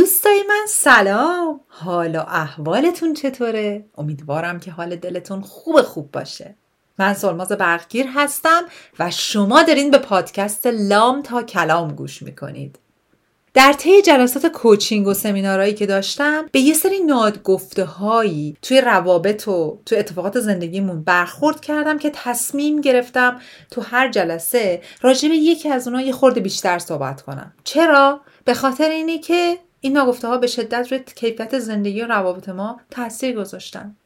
دوستای من سلام. حال و احوالتون چطوره؟ امیدوارم که حال دلتون خوب خوب باشه. من سلماز برقگیر هستم و شما دارین به پادکست لام تا کلام گوش می‌کنید. در طی جلسات کوچینگ و سمینارهایی که داشتم به یه سری نادگفته هایی توی روابط و توی اتفاقات زندگیمون برخورد کردم که تصمیم گرفتم تو هر جلسه راجع به یکی از اونها یه خورده بیشتر صحبت کنم. چرا؟ به خاطر اینه که این ناگفته ها به شدت روی کیفیت زندگی و روابط ما تاثیر گذاشتن.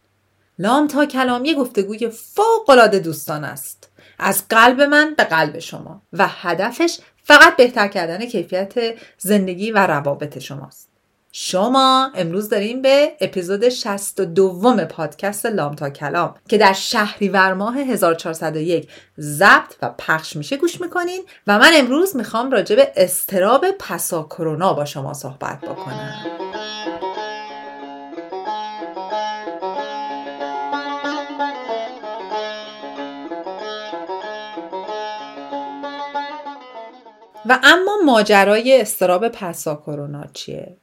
لام تا کلام یه گفتگوی فوق العاده دوستان است. از قلب من به قلب شما و هدفش فقط بهتر کردن کیفیت زندگی و روابط شماست. شما امروز داریم به اپیزود 62 پادکست لام تا کلام که در شهریور ماه 1401 ضبط و پخش میشه گوش می‌کنین و من امروز می‌خوام راجع به استراب پسا کرونا با شما صحبت بکنم. و اما ماجرای اضطراب پسا کرونا چیه؟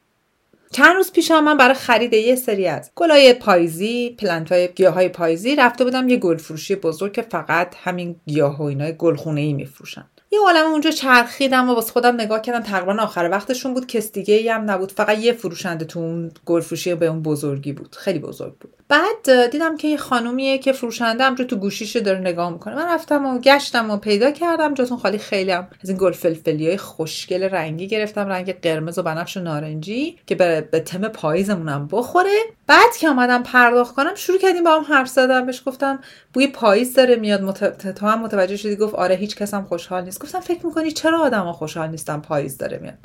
چند روز پیش هم من برای خرید یه سری از گلای پاییزی plant های گیاه پاییزی رفته بودم یه گل فروشی بزرگ که فقط همین گیاه و اینای گلخونه ای میفروشن. یه عالم اونجا چرخیدم و واسه خودم نگاه کردم تقریبا آخر وقتشون بود. کس دیگه ای هم نبود. فقط یه فروشنده تو اون گلفروشی به اون بزرگی بود. خیلی بزرگ بود. بعد دیدم که یه خانومیه که فروشنده همجور تو گوشیش داره نگاه می‌کنه. من رفتم و گشتم و پیدا کردم. جاتون خالی خیلی هم از این گل فلفلی های خوشگل رنگی گرفتم. رنگ قرمز و بنفش و نارنجی که به تم پاییزمونم بخوره. بعد که آمدم پرداخت کنم شروع کردیم با هم حرف زدم بهش گفتم بوی پاییز داره میاد. مت... تو هم متوجه شدی؟ گفت آره هیچ کس هم خوشحال نیست. گفتم فکر می‌کنی چرا آدما خوشحال نیستن پاییز داره میاد؟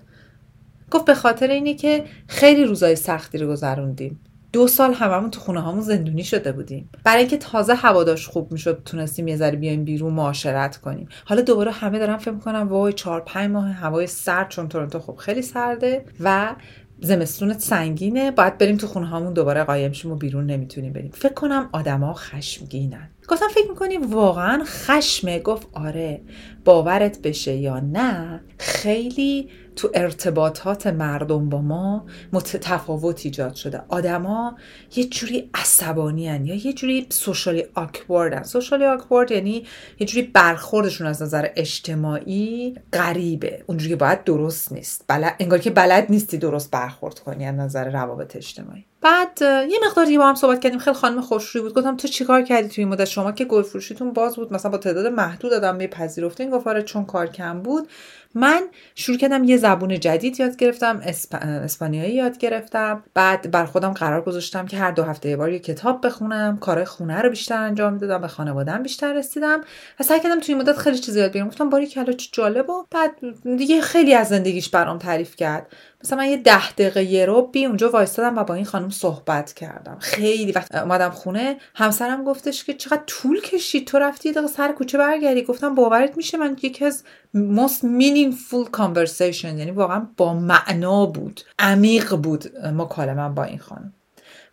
گفت به خاطر اینه که خیلی روزای سختی رو گذروندیم. دو سال هممون تو خونه هامون زندونی شده بودیم. برای اینکه تازه هواداش خوب می‌شد تونستیم یه ذره بیایم بیرون معاشرت کنیم. حالا دوباره همه دارن فکر می‌کنن وای چهار پنج ماه هوای سرد چون تورنتو. خب خیلی سرده و زمستون سنگینه. باید بریم تو خونه هامون دوباره قایم شیم و بیرون نمی‌تونیم بریم. فکر کنم آدما خشمگینن. گفتم فکر می‌کنی واقعا خشمه؟ گفت آره. باورت بشه یا نه خیلی تو ارتباطات مردم با ما متفاوت ایجاد شده. آدما یه جوری عصبانی هن یا یه جوری سوشالی آکوارد سوشالی آکوارد یعنی یه جوری برخوردشون از نظر اجتماعی غریبه. اونجوری که باید درست نیست. بلد انگار که بلد نیستی درست برخورد کنی از نظر روابط اجتماعی. بعد یه مقداری با هم صحبت کردیم خیلی خانم خوشرویی بود. گفتم تو چیکار کردی توی این مدت؟ شما که گل فروشیتون باز بود. مثلا با تعداد محدود آدم پذیرفتین گفت آره چون کار کم بود. من شروع کردم یه زبون جدید یاد گرفتم اسپ... اسپانیایی یاد گرفتم. بعد بر خودم قرار گذاشتم که هر دو هفته یه بار یه کتاب بخونم. کار خونه رو بیشتر انجام می‌دادم به خانوادم بیشتر رسیدم. و سعی کردم توی مدت خیلی چیز یاد بگیرم. گفتم باری کلا چه جالب و بعد دیگه خیلی از زندگیش برام تعریف کرد. مثلا من یه ده دقیقه یه رو بی اونجا وایستادم و با این خانم صحبت کردم. خیلی وقت اومدم خونه همسرم گفتش که چقدر طول کشید تو رفتی یه دقیقه سر کوچه برگردی. گفتم باورت میشه من یکی از most meaningful conversation یعنی واقعا با معنا بود عمیق بود مکالمم با این خانم.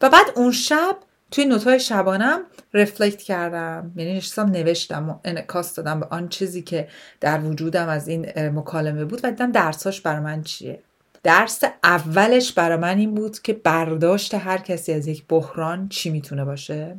و بعد اون شب توی نوتای شبانم رفلکت کردم یعنی نشستم نوشتم و انعکاس دادم به آن چیزی که در وجودم از این مکالمه بود و دیدم درساش برای من چیه. درس اولش برای من این بود که برداشت هر کسی از یک بحران چی می‌تونه باشه.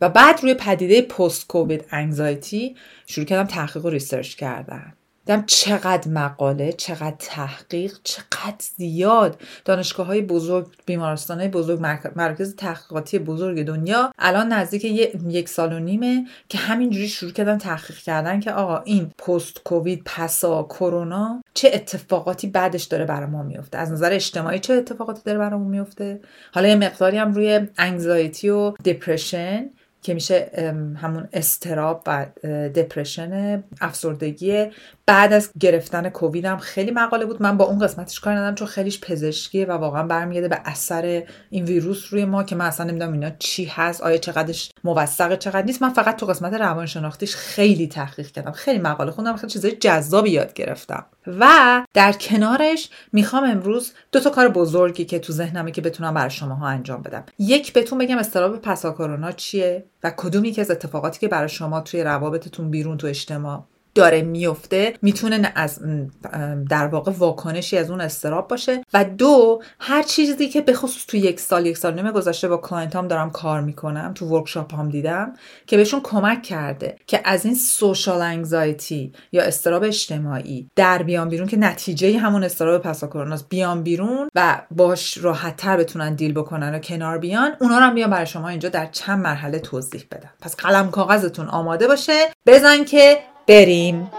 و بعد روی پدیده post COVID anxiety شروع کردم تحقیق و research کردن. دیدم چقدر مقاله چقدر تحقیق چقدر زیاد. دانشگاه های بزرگ بیمارستان های بزرگ مرکز تحقیقاتی بزرگ دنیا الان نزدیک یک سال و نیمه که همینجوری شروع کردن تحقیق کردن که آقا این post COVID پسا کرونا چه اتفاقاتی بعدش داره برای ما میفته؟ از نظر اجتماعی چه اتفاقاتی داره برامون میفته؟ حالا یه مقداری هم روی انگزایتی و دپرشن که میشه همون استراب و دپرشن افسردگی بعد از گرفتن کووید هم خیلی مقاله بود. من با اون قسمتش کار ندارم چون خیلیش پزشکیه و واقعا برمیگرده به اثر این ویروس روی ما که من اصلا نمی‌دونم اینا چی هست آیا چقدرش موثقه چقدر نیست. من فقط تو قسمت روانشناختیش خیلی تحقیق کردم. خیلی مقاله خوندم خیلی چیزای جذابی یاد گرفتم. و در کنارش می‌خوام امروز دو تا کار بزرگی که تو ذهنمه که بتونم برای شماها انجام بدم. یک بهتون بگم اضطراب پسا کرونا چیه و کدومی که از اتفاقاتی که برای شما توی روابطتون بیرون تو اجتماع داره میفته می‌تونه از در واقع واکنشی از اون اضطراب باشه. و دو هر چیزی که به خصوص تو یک سال یک سال و نیمه گذشته با client هام دارم کار می‌کنم تو workshop هام دیدم که بهشون کمک کرده که از این social anxiety یا اضطراب اجتماعی در بیان بیرون که نتیجه همون اضطراب پسا کرونا بیان بیرون و باش راحت تر بتونن deal بکنن و کنار بیان اونا رو هم بیان برای شما اینجا در چند مرحله توضیح بدم. پس قلم کاغذتون آماده باشه. بزن که بریم.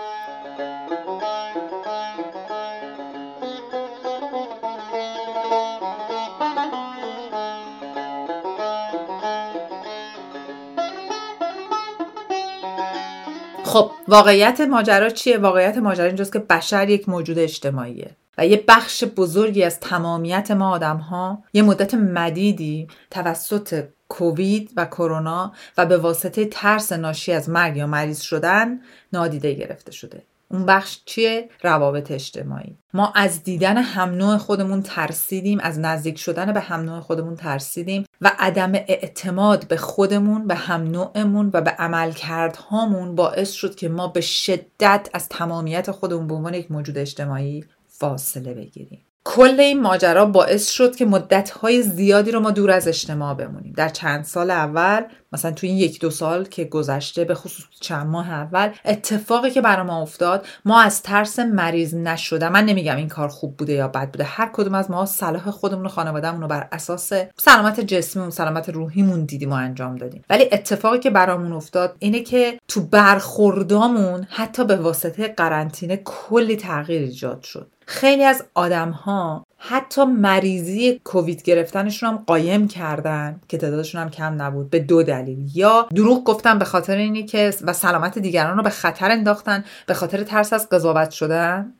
خب واقعیت ماجرا چیه؟ واقعیت ماجرا اینجاست که بشر یک موجود اجتماعیه. و یه بخش بزرگی از تمامیت ما آدم ها یه مدت مدیدی توسط کووید و کرونا و به واسطه ترس ناشی از مرگ یا مریض شدن نادیده گرفته شده اون بخش چیه؟ روابط اجتماعی ما از دیدن هم نوع خودمون ترسیدیم از نزدیک شدن به هم نوع خودمون ترسیدیم و عدم اعتماد به خودمون به هم نوعمون و به عملکردهامون باعث شد که ما به شدت از تمامیت خودمون به عنوان یک موجود اجتماعی فاصله بگیریم. کل این ماجرا باعث شد که مدتهای زیادی رو ما دور از اجتماع بمونیم. در چند سال اول مثلا تو این یک دو سال که گذشته به خصوص چند ماه اول اتفاقی که برای ما افتاد ما از ترس مریض نشده من نمیگم این کار خوب بوده یا بد بوده هر کدوم از ما صلاح خودمون و خانوادهمون رو بر اساس سلامت جسمیمون سلامت روحیمون دیدیم و انجام دادیم. ولی اتفاقی که برامون افتاد اینه که تو برخوردامون حتی به واسطه قرنطینه کلی تغییر ایجاد شد. خیلی از آدم ها حتی مریضی کووید گرفتنشون هم قایم کردن که تعدادشون هم کم نبود به دو دلیل. یا دروغ گفتن به خاطر اینی که و سلامت دیگران رو به خطر انداختن به خاطر ترس از قضاوت شدن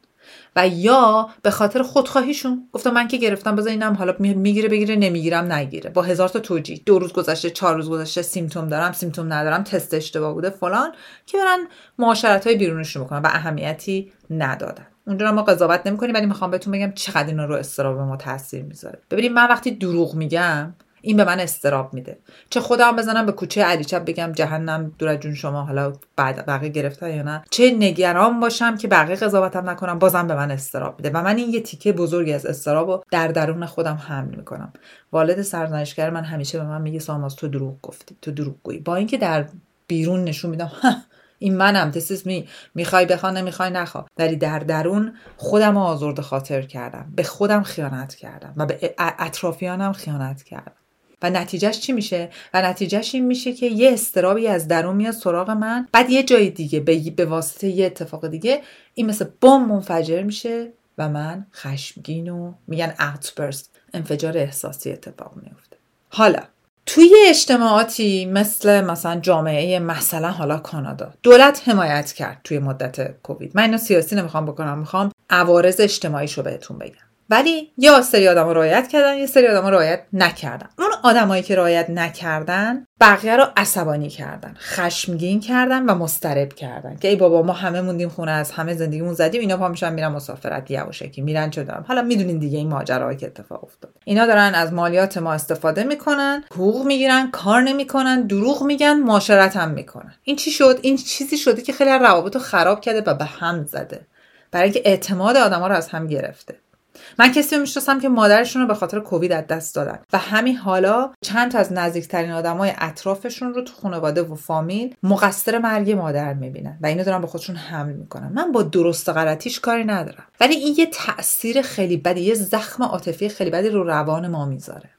و یا به خاطر خودخواهیشون. گفتم من که گرفتم بذار اینم حالا می‌گیره بگیره نمی‌گیرم نگیره. با هزار تا توجیه. دو روز گذشته چهار روز گذشته سیمتوم دارم سیمتوم ندارم تست اشتباه بوده فلان. که برن معاشرت های بیرونشون بکنن و اهمیتی ندادن. اونجا ما قضاوت نمی‌کنیم ولی می‌خوام بهتون بگم چقدر اینا رو استراب ما تاثیر می‌ذاره. ببینید من وقتی دروغ میگم این به من استراب میده. چه خودم بزنم به کوچه علیچپ بگم جهنم دور جون شما حالا بعد بقیه گرفته یا نه. چه نگران باشم که بقیه قضاوتم نکنم بازم به من استراب میده. و من این یه تیکه بزرگی از استراب رو در درون خودم حمل می‌کنم. والد سرزنشگر من همیشه به من میگه ساماز تو دروغ گفتی تو دروغ گویی با اینکه در بیرون نشون میدم این منم this می می‌خوای بخوا نمی‌خوای نخوا ولی در درون خودم آزرده خاطر کردم. به خودم خیانت کردم و به اطرافیانم خیانت کردم. و نتیجهش چی میشه؟ و نتیجهش این میشه که یه استرابی از درون میاد سراغ من. بعد یه جای دیگه به, به واسطه یه اتفاق دیگه این مثل بم منفجر میشه و من خشمگین و میگن outburst انفجار احساسی اتفاق میفته حالا توی اجتماعاتی مثل مثلا جامعه مثلا حالا کانادا دولت حمایت کرد توی مدت کووید. من اینو سیاسی نمی‌خوام بکنم می‌خوام عوارض اجتماعیشو بهتون بگم. ولی یا سری آدم رعایت کردن یه سری آدم رعایت نکردن. اون آدمایی که رعایت نکردن بقیه رو عصبانی کردن خشمگین کردن و مسترب کردن که ای بابا ما همه موندیم خونه از همه زندگیمون زدیم اینا پا میشن میرن مسافرت یواشکی میرن چه دارم. حالا می‌دونین دیگه این ماجراهایی که اتفاق افتاد. اینا دارن از مالیات ما استفاده می‌کنن حقوق می‌گیرن کار نمی‌کنن دروغ میگن معاشرت هم می‌کنن. این چی شد؟ این چیزی شده که خیلی روابط رو خراب کرده و به هم زده. برای اینکه اعتماد آدما رو از هم گرفته. من کسی رو می‌شناسم که مادرشون رو به خاطر کووید از دست دادن. و همین حالا چند تا از نزدیکترین آدمای اطرافشون رو تو خانواده و فامیل مقصر مرگ مادر می‌بینن و اینو دارن به خودشون حمل می‌کنن. من با درست غلطیش کاری ندارم. ولی این یه تاثیر خیلی بدی یه زخم عاطفی خیلی بدی رو روان ما می‌ذاره.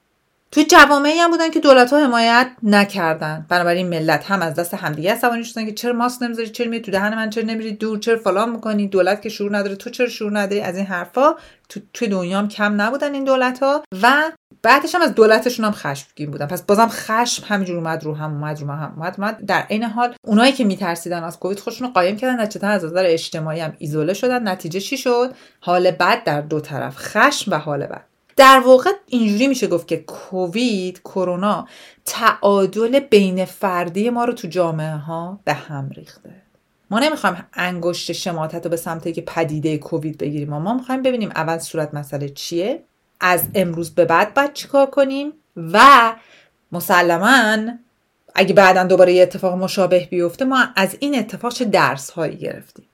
توی جوامعی هم بودن که دولت ها حمایت نکردن. بنابراین ملت هم از دست همدیگه عصبانی شدن که چرا ماسک نمی‌ذاری چرا میری تو دهن من چرا نمیری دور چرا فلان می‌کنی دولت که شعور نداره تو چرا شعور نداری؟ از این حرفا تو توی دنیا هم کم نبودن این دولت ها و بعدش هم از دولتشون هم خشمگین بودن. پس بازم خشم همینجور اومد رو هم اومد رو هم اومد, اومد. در عین حال اونایی که میترسیدن از کووید خودشون رو قایم کردن. نتیجه از نظر اجتماعی هم ایزوله شدن. نتیجه چی شد؟ حال بد در دو طرف خشم و حال بد. در واقع اینجوری میشه گفت که کووید کرونا تعادل بین فردی ما رو تو جامعه ها به هم ریخته. ما نمی‌خوایم انگشت شماتت رو به سمت که پدیده کووید بگیریم. ما می‌خوایم ببینیم اول صورت مسئله چیه از امروز به بعد باید چیکار کنیم و مسلما اگه بعدا دوباره یه اتفاق مشابه بیفته ما از این اتفاق چه درس هایی گرفتیم.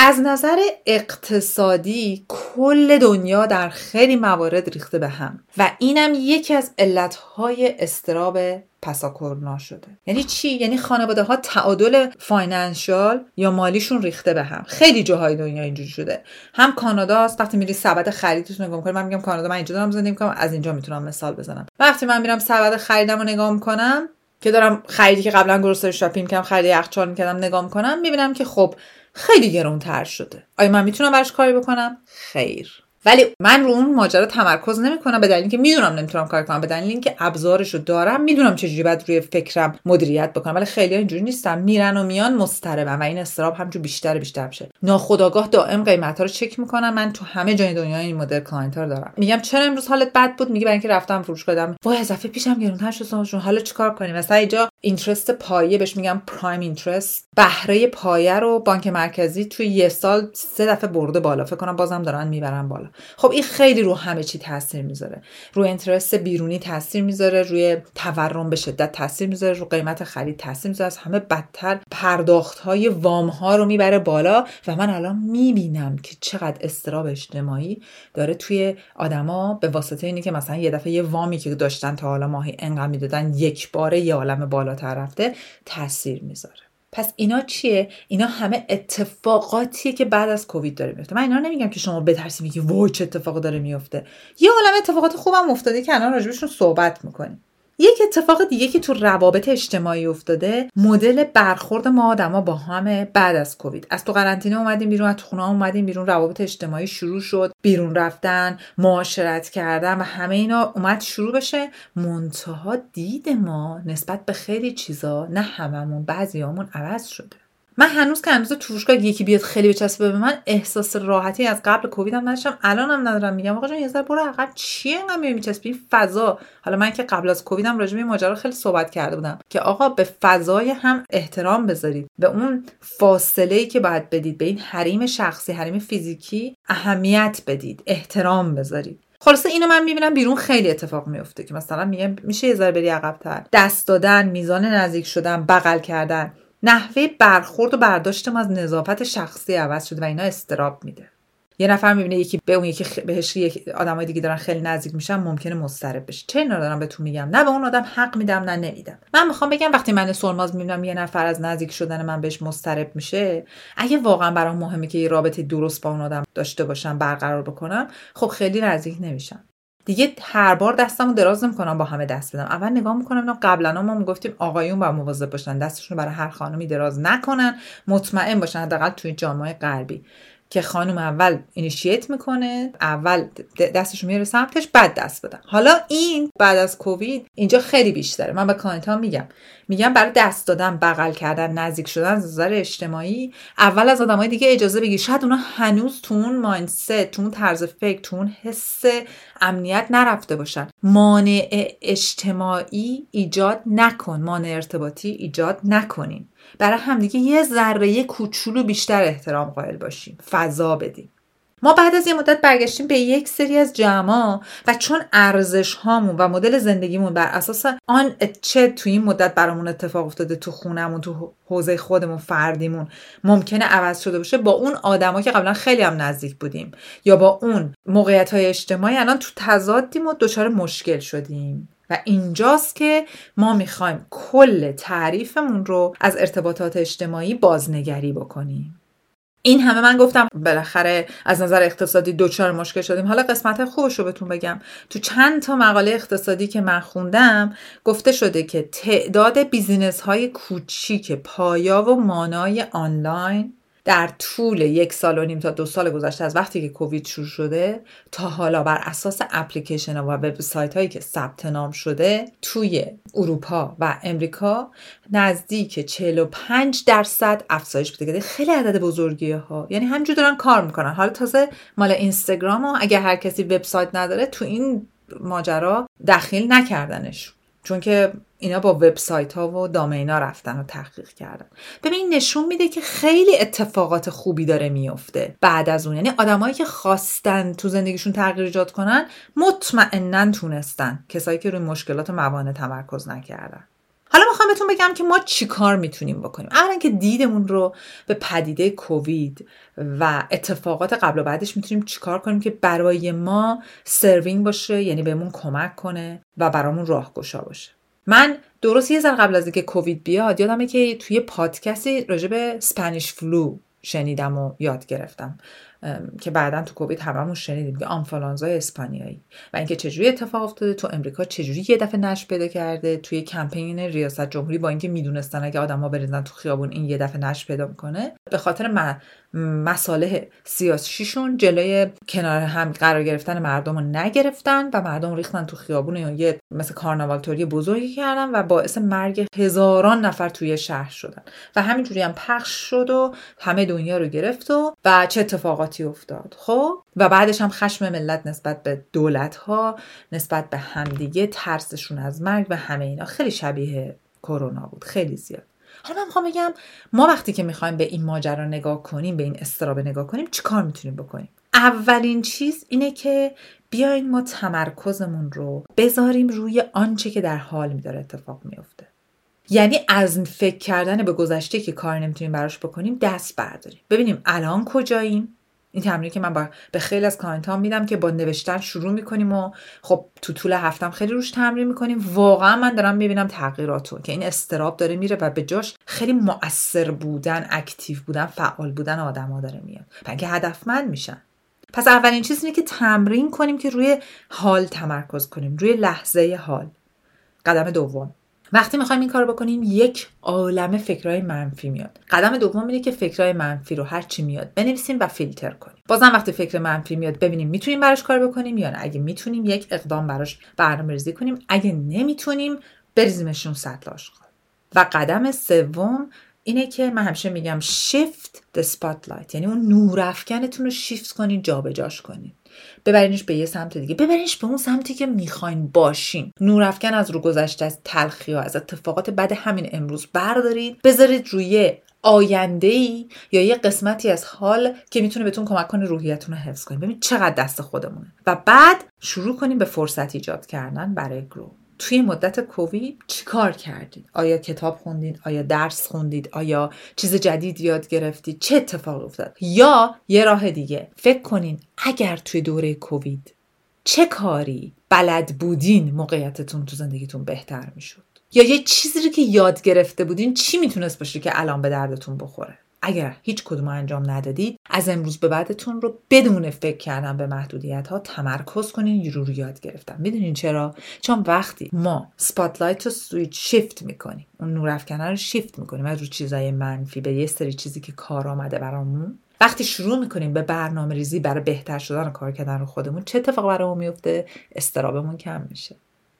از نظر اقتصادی کل دنیا در خیلی موارد ریخته به هم و اینم یکی از علتهای استراب پسا شده. یعنی چی؟ یعنی خانواده ها تعادل financial یا مالیشون ریخته به هم. خیلی جاهای دنیا اینجوری شده. همین کانادا است وقتی میری سبد خریدتون نگاه می‌کنی من میگم کانادا من اینجا دارم زندگی می‌کنم از اینجا می‌تونم مثال بزنم. وقتی من میرم سبد خریدم و نگاه می‌کنم که دارم خریدی که قبلا grocery shopping می‌کردم خرید یخچال می‌کردم نگاه می‌کنم می‌بینم که خب خیلی گرونتر شده. آیا من می‌تونم براش کاری بکنم؟ خیر. ولی من رو اون ماجرا تمرکز نمی‌کنم به دلیل اینکه می‌دونم نمی‌تونم کاری کنم به دلیل اینکه ابزارش رو دارم می‌دونم چجوری باید روی فکرم مدیریت بکنم ولی خیلیا اینجوری نیستن میرن و میان مضطربم و این اضطراب همینجور بیشتر بیشتر میشه. ناخودآگاه دائم قیمت ها رو چک می‌کنم. من تو همه جای دنیا این مدل client ها رو دارم. میگم چرا امروز حالت بد بود؟ میگه برای اینکه رفتم فروشگاه دادم وای اضافه پیشم گرونتر شد حالا چیکار کنیم؟ مثلا اینجا اینترست پایه بهش میگم پرایم اینترست. بهره پایه رو بانک مرکزی توی یه سال سه دفعه برده بالا. فکر کنم بازم دارن می‌برن بالا. خب این خیلی رو همه چی تاثیر می‌ذاره. رو اینترست بیرونی تاثیر می‌ذاره روی تورم به شدت تاثیر می‌ذاره رو قیمت خرید تاثیر می‌ذاره از همه بدتر پرداخت های وام ها رو می‌بره بالا و من الان می‌بینم که چقدر استراب اجتماعی داره توی آدما به واسطه اینی که مثلا یه دفعه یه وامی که داشتن تا حالا ماهی انقدر می‌دادن یک باره یه عالم بالاتر رفته تاثیر می‌ذاره. پس اینا چیه؟ اینا همه اتفاقاتیه که بعد از کووید داره میفته. من اینا نمیگم که شما بترسی میگی وای چه اتفاق داره میفته. یه عالم اتفاقات خوبم افتاده که الان راجبشون صحبت می‌کنیم. یک اتفاق دیگه که تو روابط اجتماعی افتاده مدل برخورد ما آدما با همه بعد از کووید. از تو قرنطینه اومدیم بیرون از خونه اومدیم بیرون روابط اجتماعی شروع شد بیرون رفتن معاشرت کردن و همه اینا اومد شروع بشه. منتها دید ما نسبت به خیلی چیزا نه هممون بعضیامون عوض شده. من هنوز که هنوز فروشگاه یکی بیاد خیلی بچسبه به من احساس راحتی از قبل کووید هم نداشتم. الانم ندارم میگم آقا جان یه ذره برو عقب. چیه انقدر میچسبی؟ فضا. حالا من که قبل از کووید هم راجع به ماجرا خیلی صحبت کرده بودم که آقا به فضای هم احترام بذارید. به اون فاصله ای که باید بدید به این حریم شخصی حریم فیزیکی اهمیت بدید احترام بذارید. خلاصه اینو من می‌بینم بیرون خیلی اتفاق میفته که مثلا میگم میشه یه ذره بری عقبتر. دست دادن میزان نزدیک شدن بغل کردن. نحوه برخورد و برداشت ما از نظافت شخصی عوض شده و اینا استراب میده. یه نفر می‌بینه یکی به اون یکی بهش یک آدمای دیگه دارن خیلی نزدیک میشن ممکنه مضطرب بشه. چه اینا دارم بهتون میگم؟ نه به اون آدم حق میدم نه نمیدم. من می‌خوام بگم وقتی من سرماز می‌بینم یه نفر از نزدیک شدن من بهش مضطرب میشه اگه واقعا برام مهمه که یه رابطه درست با اون آدم داشته باشم برقرار بکنم خب خیلی نزدیک نمیشم. دیگه هر بار دستمو دراز نمی‌کنم با همه دست بدم. اول نگاه می‌کنم اینا قبلا ما می‌گفتیم آقایون با مواظب باشن دستشون برای هر خانمی دراز نکنن مطمئن باشن حداقل توی جامعه غربی. که خانم اول اینیشیت می‌کنه اول دستش میاره سمتش بعد دست بدن. حالا این بعد از کووید اینجا خیلی بیشتره. من به کانت ها میگم. میگم برای دست دادن بغل کردن نزدیک شدن از نظر اجتماعی اول از آدمای دیگه اجازه بگیر. شاید اونا هنوز تو اون مایندست تو اون طرز فکر تو اون حس امنیت نرفته باشن. مانع اجتماعی ایجاد نکن. مانع ارتباطی ایجاد نکنین. برای همدیگه یه ذره کوچولو بیشتر احترام قائل باشیم. فضا بدیم. ما بعد از یه مدت برگشتیم به یک سری از جمع و چون ارزش هامون و مدل زندگیمون بر اساس آن چه تو این مدت برامون اتفاق افتاده تو خونمون تو حوزه خودمون فردیمون ممکنه عوض شده باشه با اون آدما که قبلا خیلی هم نزدیک بودیم یا با اون موقعیت های اجتماعی الان تو تضادیم و دچار مشکل شدیم. و اینجاست که ما می‌خوایم کل تعریفمون رو از ارتباطات اجتماعی بازنگری بکنیم. این همه من گفتم بالاخره از نظر اقتصادی دچار مشکل شدیم. حالا قسمت خوبش رو بهتون بگم. تو چند تا مقاله اقتصادی که من خوندم گفته شده که تعداد business های کوچیک پایا و مانای آنلاین در طول یک سال و نیم تا دو سال گذشته از وقتی که کووید شروع شده تا حالا بر اساس اپلیکیشن و وبسایت هایی که ثبت نام شده توی اروپا و امریکا نزدیک 45 درصد افزایش پیدا خیلی عدد بزرگیه ها. یعنی همینجور دارن کار می‌کنن. حالا تازه مال اینستاگرام ها اگر هر کسی وبسایت نداره تو این ماجرا دخیل نکردنش. چون که اینا با وبسایت ها و دامینا رفتن و تحقیق کردن. ببین نشون میده که خیلی اتفاقات خوبی داره میفته. بعد از اون یعنی آدمایی که خواستن تو زندگیشون تغییر ایجاد کنن مطمئنا تونستن. کسایی که روی مشکلات موانع تمرکز نکردن. حالا می‌خوام بهتون بگم که ما چیکار می‌تونیم بکنیم. اولا که دیدمون رو به پدیده کووید و اتفاقات قبل و بعدش می‌تونیم چیکار کنیم که برای ما serving باشه یعنی بهمون کمک کنه و برامون راهگشا باشه. من درست یه ذره قبل از اینکه کووید بیاد یادمه که توی پادکستی راجع به Spanish flu شنیدم و یاد گرفتم. که بعدا تو کووید هممون شنیدیم که آنفولانزای اسپانیایی و اینکه چجوری اتفاق افتاده تو امریکا چجوری یه دفعه نش پیدا کرده توی کمپین ریاست جمهوری با اینکه می‌دونستن اگه آدما بریزن تو خیابون این یه دفعه نش پیدا می‌کنه. به خاطر مساله سیاسیشون جلوی کنار هم قرار گرفتن مردم رو نگرفتن و مردم ریختن تو خیابون یا یه مثل کارناوال توری بزرگی کردن و باعث مرگ هزاران نفر توی شهر شدن. و همینجوری هم پخش شد و همه دنیا رو گرفت و و چه اتفاقاتی افتاد. خب؟ و بعدش هم خشم ملت نسبت به دولت ها نسبت به همدیگه ترسشون از مرگ و همه اینا. خیلی شبیه کرونا بود. خیلی زیاد. حالا من می‌خوام بگم ما وقتی که می‌خوایم به این ماجرا نگاه کنیم به این استرابه نگاه کنیم چیکار می‌تونیم بکنیم؟ اولین چیز اینه که بیاین ما تمرکزمون رو بذاریم روی آنچه که در حال میداره اتفاق میفته. یعنی از فکر کردن به گذشته که کاری نمی‌تونیم براش بکنیم دست برداریم. ببینیم الان کجاییم؟ این تمرینی که من با به خیلی از client ها میدم که با نوشتن شروع می‌کنیم و خب تو طول هفته هم خیلی روش تمرین می‌کنیم. واقعا من دارم می‌بینم تغییراتو که این اضطراب داره میره و به جاش خیلی مؤثر بودن active بودن فعال بودن آدما داره میاد که هدفمند میشن. پس اولین چیز اینه که تمرین کنیم که روی حال تمرکز کنیم روی لحظه حال. قدم دوم. وقتی می‌خوایم این کار بکنیم یک عالم فکرهای منفی میاد. قدم دوم اینه که فکرهای منفی رو هر چی میاد بنویسیم و فیلتر کنیم. بازم وقتی فکر منفی میاد ببینیم می‌تونیم براش کار بکنیم یا نه. اگه می‌تونیم یک اقدام براش برنامه ریزی کنیم. اگه نمی‌تونیم بریزیمشون سطل آشغال. و قدم سوم اینه که من همیشه میگم shift the spotlight. یعنی اون نور افکنتون رو شیفت کنید جابجاش کنید ببرینش به یه سمت دیگه. ببرینش به اون سمتی که می‌خواین باشین. نورافکن از رو گذشته از تلخی و از اتفاقات بعد همین امروز بردارید. بذارید روی آینده ای یا یه قسمتی از حال که می‌تونه بهتون کمک کنه روحیتون رو حفظ کنید ببین چقدر دست خودمونه. و بعد شروع کنیم به فرصت ایجاد کردن برای گرو توی مدت کووید چیکار کردید آیا کتاب خوندید آیا درس خوندید؟ آیا چیز جدید یاد گرفتید؟ چه اتفاق افتاد؟ یا یه راه دیگه فکر کنین اگر توی دوره کووید چه کاری بلد بودین موقعیتتون تو زندگیتون بهتر می‌شد؟ یا یه چیزی که یاد گرفته بودین چی می‌تونست باشه که الان به دردتون بخوره؟ اگر هیچ کدوم انجام ندادید از امروز به بعدتون رو بدون فکر کردن به محدودیت ها تمرکز کنین رو رو یاد گرفتن. می‌دونین چرا؟ چون وقتی ما سپاتلایت رو سویچ شیفت می‌کنیم اون نور افکنه رو شیفت می‌کنیم از رو چیزای منفی به یه سری چیزی که کار آمده برامون. وقتی شروع می‌کنیم به برنامه ریزی برای بهتر شدن و کار کردن رو خودمون چه اتفاق برامون میفته استرابمون کم میشه.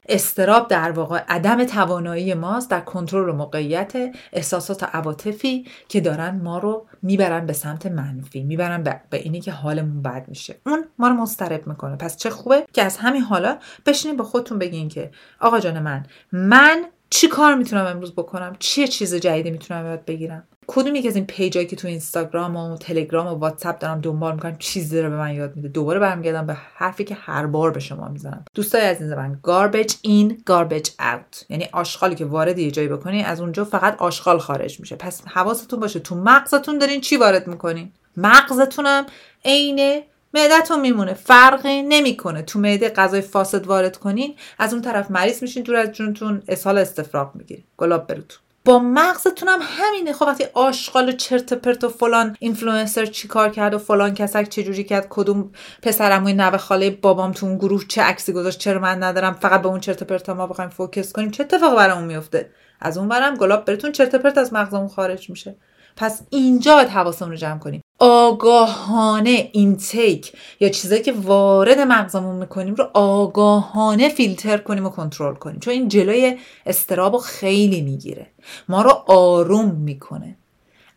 استراب در واقع عدم توانایی ماست در کنترل موقعیت احساسات عواطفی که دارن ما رو می‌برن به سمت منفی می‌برن به, به اینی که حالمون بد میشه. اون ما رو مضطرب می‌کنه. پس چه خوبه که از همین حالا بشینین به خودتون بگین که آقا جان من من چی کار می‌تونم امروز بکنم؟ چه چیز جدیدی می‌تونم یاد بگیرم؟ کدوم یکی از این پیجایی که تو اینستاگرام و تلگرام و واتساپ دارم دنبال می‌کنم چیزی رو به من یاد میده. دوباره برمیگردم به حرفی که هر بار به شما می‌زنم. دوستای عزیز من garbage in garbage out. یعنی آشغالی که وارد یه جایی بکنی از اونجا فقط آشغال خارج میشه. پس حواستون باشه تو مغزتون دارین چی وارد می‌کنین؟ مغزتونم عین معدتون میمونه. فرقی نمی‌کنه. تو معده غذای فاسد وارد کنین از اون طرف مریض میشین دور از جونتون اسهال استفراغ می‌گیرین. گلاب بروتون. با مغزتون هم همینه. خب وقتی آشغال و چرت پرت و فلان اینفلوئنسر چیکار کرد و فلان کسک چه جوری کرد کدوم پسرموی نوه خاله بابام تو اون گروه چه عکسی گذاشت چرا من ندارم؟ فقط به اون چرت پرت ما بخوایم focus کنیم. چه اتفاقی برامون میفته از اون برم گلاب براتون چرت پرت از مغزمون خارج میشه. پس اینجا باید حواسمون رو جمع کنیم. آگاهانه اینتیک یا چیزایی که وارد مغزمون می‌کنیم رو آگاهانه فیلتر کنیم و کنترل کنیم. چون این جلوی استراب رو خیلی می‌گیره. ما رو آروم می‌کنه.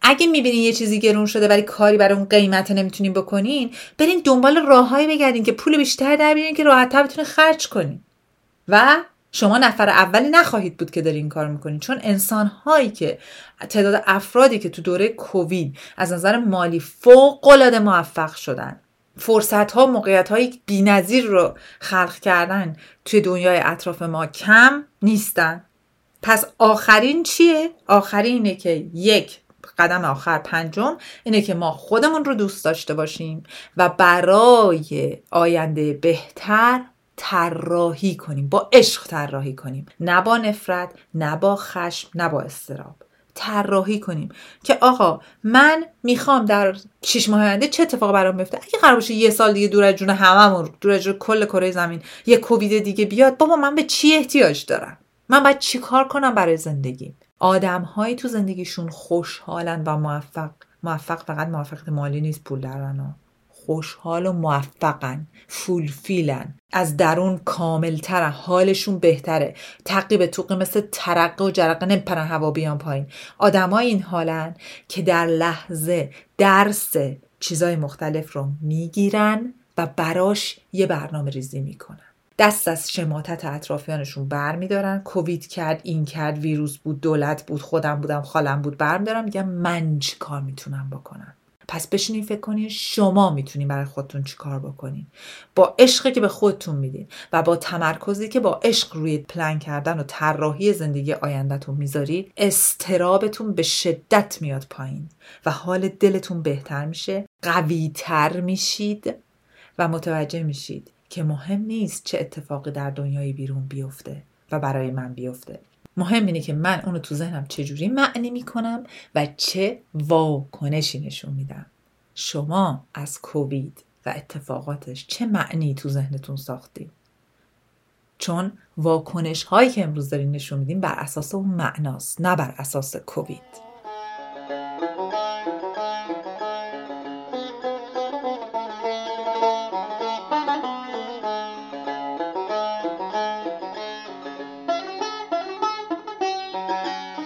اگه می‌بینین یه چیزی گرون شده ولی کاری برای اون قیمت نمی‌تونین بکنین برین دنبال راههایی بگردین که پول بیشتر در بیارین که راحتتر بتونین خرج کنین. و شما نفر اولی نخواهید بود که داری این کار می‌کنید چون انسان هایی که تعداد افرادی که تو دوره کووید از نظر مالی فوق العاده موفق شدن فرصت ها موقعیت های بینظیر رو خلق کردن توی دنیای اطراف ما کم نیستن پس آخرین چیه؟ آخرین اینه که یک قدم آخر پنجم اینه که ما خودمون رو دوست داشته باشیم و برای آینده بهتر طراحی کنیم با عشق طراحی کنیم. نه با نفرت نه با خشم نه با استراب طراحی کنیم که آقا من می‌خوام در شش ماه آینده چه اتفاقی برام بیفته؟ اگه قرار باشه یه سال دیگه دور از جون هممون دور از کل کره زمین یه کووید دیگه بیاد بابا من به چی احتیاج دارم؟ من باید چی کار کنم برای زندگی؟ آدم هایی تو زندگیشون خوشحالن و موفق. موفق فقط موفقیت مالی نیست پول دارن خوشحال و موفقن فولفیلن. از درون کاملترن حالشون بهتره. تقیب توقی مثل ترقه و جرقه نمیپرن هوا بیان پایین. آدمای این حالن که در لحظه درس چیزای مختلف رو می‌گیرن و براش یه برنامه ریزی می‌کنن. دست از شماتت اطرافیانشون بر میدارن کووید کرد این کرد ویروس بود دولت بود خودم بودم خالم بود بر میدارم میگم من چی کار می‌تونم بکنم؟ پس بشینین فکر کنین شما می‌تونین برای خودتون چی کار بکنین. با عشقی که به خودتون میدین و با تمرکزی که با عشق روی پلن کردن و طراحی زندگی آیندهتون می‌ذارید استرابتون به شدت میاد پایین و حال دلتون بهتر میشه قویتر میشید و متوجه میشید که مهم نیست چه اتفاقی در دنیای بیرون بیفته و برای من بیفته. مهم اینه که من اونو تو ذهنم چجوری معنی می‌کنم و چه واکنشی نشون میدم. شما از کووید و اتفاقاتش چه معنی تو ذهنتون ساختید چون واکنش هایی که امروز دارین نشون میدین بر اساس اون معناست نه بر اساس کووید.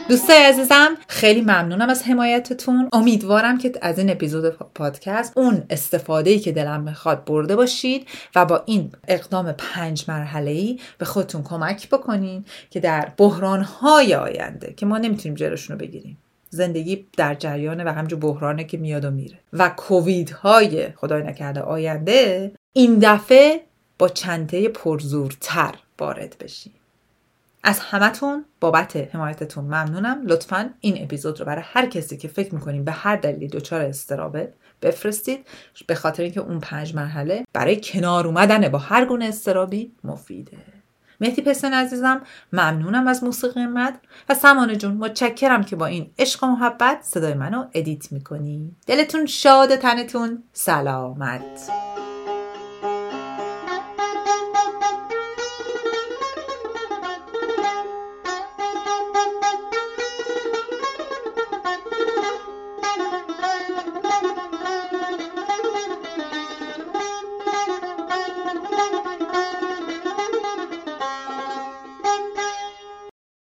دوستای عزیزم خیلی ممنونم از حمایتتون. امیدوارم که از این اپیزود پادکست اون استفاده ای که دلم می‌خواد برده باشید و با این اقدام پنج مرحله ای به خودتون کمک بکنین که در بحران های آینده که ما نمی‌تونیم جلوشون رو بگیریم زندگی در جریانه و همجور بحرانه که میاد و میره. و کووید های خدای نکرده آینده این دفعه با چنته پرزورتر وارد بشیم. از همتون بابت حمایتتون ممنونم. لطفا این اپیزود رو برای هر کسی که فکر می‌کنیم به هر دلیلی دچار استرابه بفرستید. به خاطر اینکه اون پنج مرحله برای کنار اومدن با هر گونه استرابی مفیده. مهدی پسن عزیزم ممنونم از موسیقی مد و سمانه جون متشکرم که با این عشق و محبت صدای منو ادیت می‌کنی. دلتون شاد تنتون سلامت.